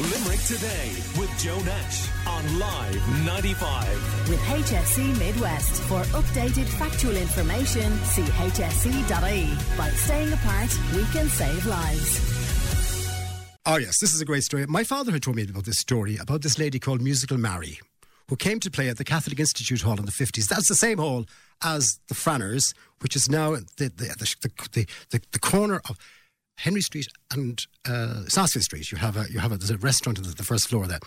Limerick Today with Joe Nash on Live 95. With HSE Midwest. For updated factual information, see hse.ie. By staying apart, we can save lives. Oh, yes, this is a great story. My father had told me about this story about this lady called Musical Mary, who came to play at the Catholic Institute Hall in the 50s. That's the same hall as the Franners, which is now the, the, the, the, the, the corner of Henry Street and uh, Sarsfield Street. You have a you have a there's a restaurant on the, first floor there.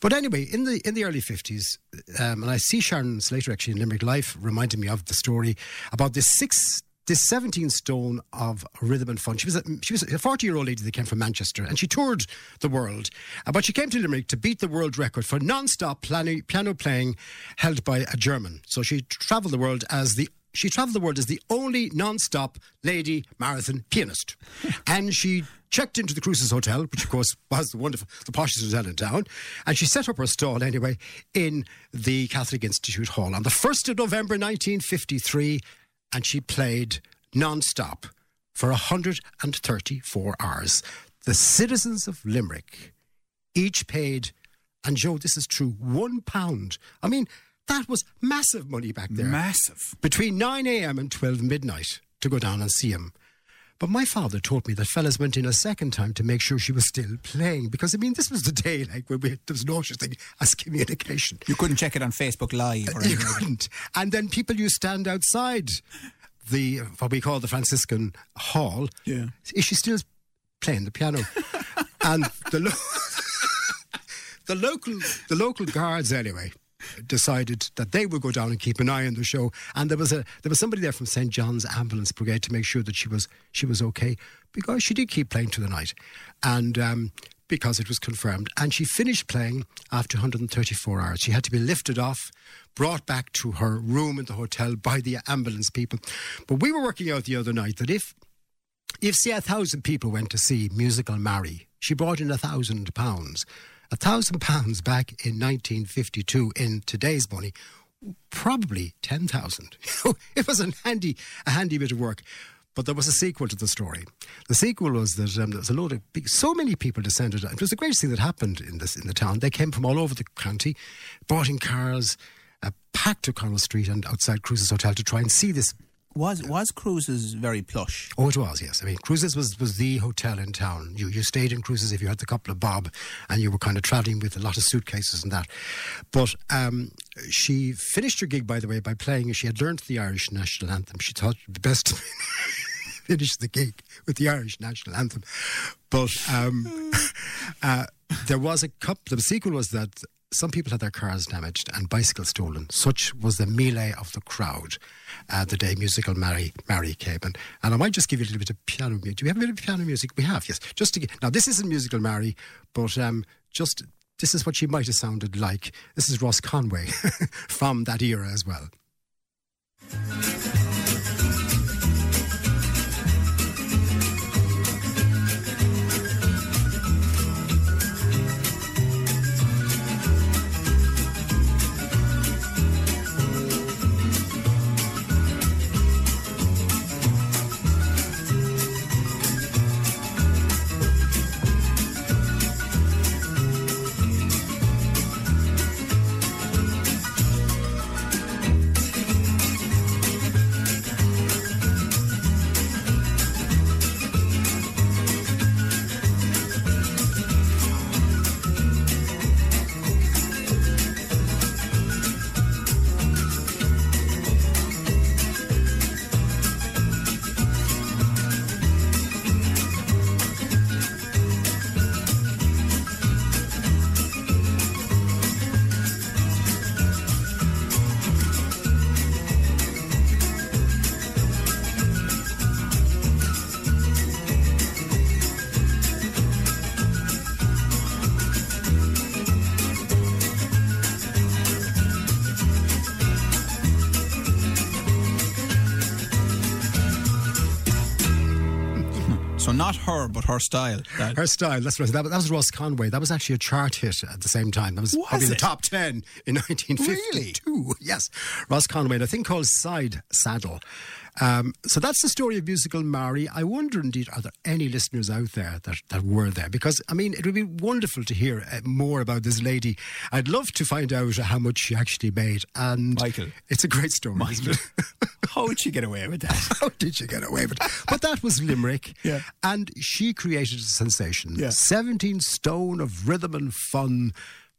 But anyway, in the in the early fifties, um, and I see Sharon Slater actually in Limerick Life reminded me of the story about this six this 17 stone of rhythm and fun. She was a, she was a 40 year old lady that came from Manchester and she toured the world. Uh, but she came to Limerick to beat the world record for non stop piano playing held by a German. So she travelled the world as the she travelled the world as the only non-stop lady marathon pianist. and she checked into the Cruises Hotel, which of course was the wonderful, the poshest hotel in town, and she set up her stall anyway in the Catholic Institute Hall on the 1st of November 1953, and she played non-stop for 134 hours. The citizens of Limerick each paid, and Joe, this is true, one pound. I mean, that was massive money back there. Massive. Between 9 a.m. and 12 midnight to go down and see him. But my father told me that fellas went in a second time to make sure she was still playing because I mean this was the day like where we, there was no such thing as communication. You couldn't check it on Facebook Live. Or you couldn't. And then people used to stand outside the what we call the Franciscan Hall. Yeah. Is she still playing the piano? and the lo- the local the local guards anyway decided that they would go down and keep an eye on the show. And there was a there was somebody there from St John's ambulance brigade to make sure that she was she was okay because she did keep playing to the night. And um, because it was confirmed. And she finished playing after 134 hours. She had to be lifted off brought back to her room in the hotel by the ambulance people. But we were working out the other night that if if say a thousand people went to see musical Mary she brought in a thousand pounds a thousand pounds back in 1952 in today's money, probably 10,000. it was a handy, a handy bit of work. But there was a sequel to the story. The sequel was that um, there was a load of so many people descended. It was the greatest thing that happened in this in the town. They came from all over the county, brought in cars, uh, packed to Connell Street and outside Cruises Hotel to try and see this Was was Cruises very plush? Oh, it was, yes. I mean, Cruises was, was the hotel in town. You you stayed in Cruises if you had the couple of bob and you were kind of travelling with a lot of suitcases and that. But um, she finished her gig, by the way, by playing, she had learned the Irish national anthem. She thought it would be best to finish the gig with the Irish national anthem. But um, uh, there was a couple, the sequel was that some people had their cars damaged and bicycles stolen. Such was the melee of the crowd uh, the day musical Mary Mary came. And, and I might just give you a little bit of piano music. Do we have a bit of piano music? We have, yes. Just to get, now this isn't musical Mary, but um, just this is what she might have sounded like. This is Russ Conway from that era as well. Not her, but her style. That- Her style, that's right. That, that was Russ Conway. That was actually a chart hit at the same time. That was, Was probably in the top 10 in 1952. Yes. Russ Conway, and a thing called Side Saddle. Um, so that's the story of musical Mary. I wonder, indeed, are there any listeners out there that, that were there? Because, I mean, it would be wonderful to hear uh, more about this lady. I'd love to find out how much she actually made. And Michael. it's a great story. isn't Michael. it? How did she get away with that? How did she get away with it? But that was Limerick. Yeah. And she created a sensation. Yeah. 17 stone of rhythm and fun.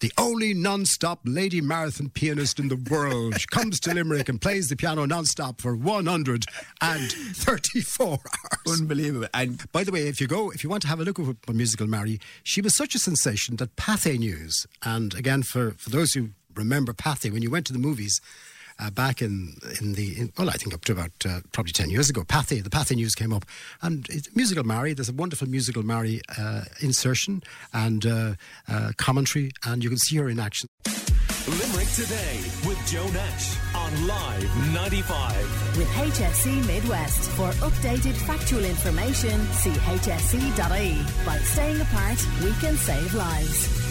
The only non stop lady marathon pianist in the world. She comes to Limerick and plays the piano non stop for 134 hours. Unbelievable. And By the way, if you go, if you want to have a look at what musical Mary, she was such a sensation that Pathé News, and again for, for those who remember Pathé, when you went to the movies uh, back in in the in, well, I think up to about uh, probably ten years ago, Pathé, the Pathé News came up, and it's musical Mary. There's a wonderful musical Mary uh, insertion and uh, uh, commentary, and you can see her in action. Limerick Today with Joe Nash on Live 95. With HSE Midwest. For updated factual information, see hse.ie. By staying apart, we can save lives.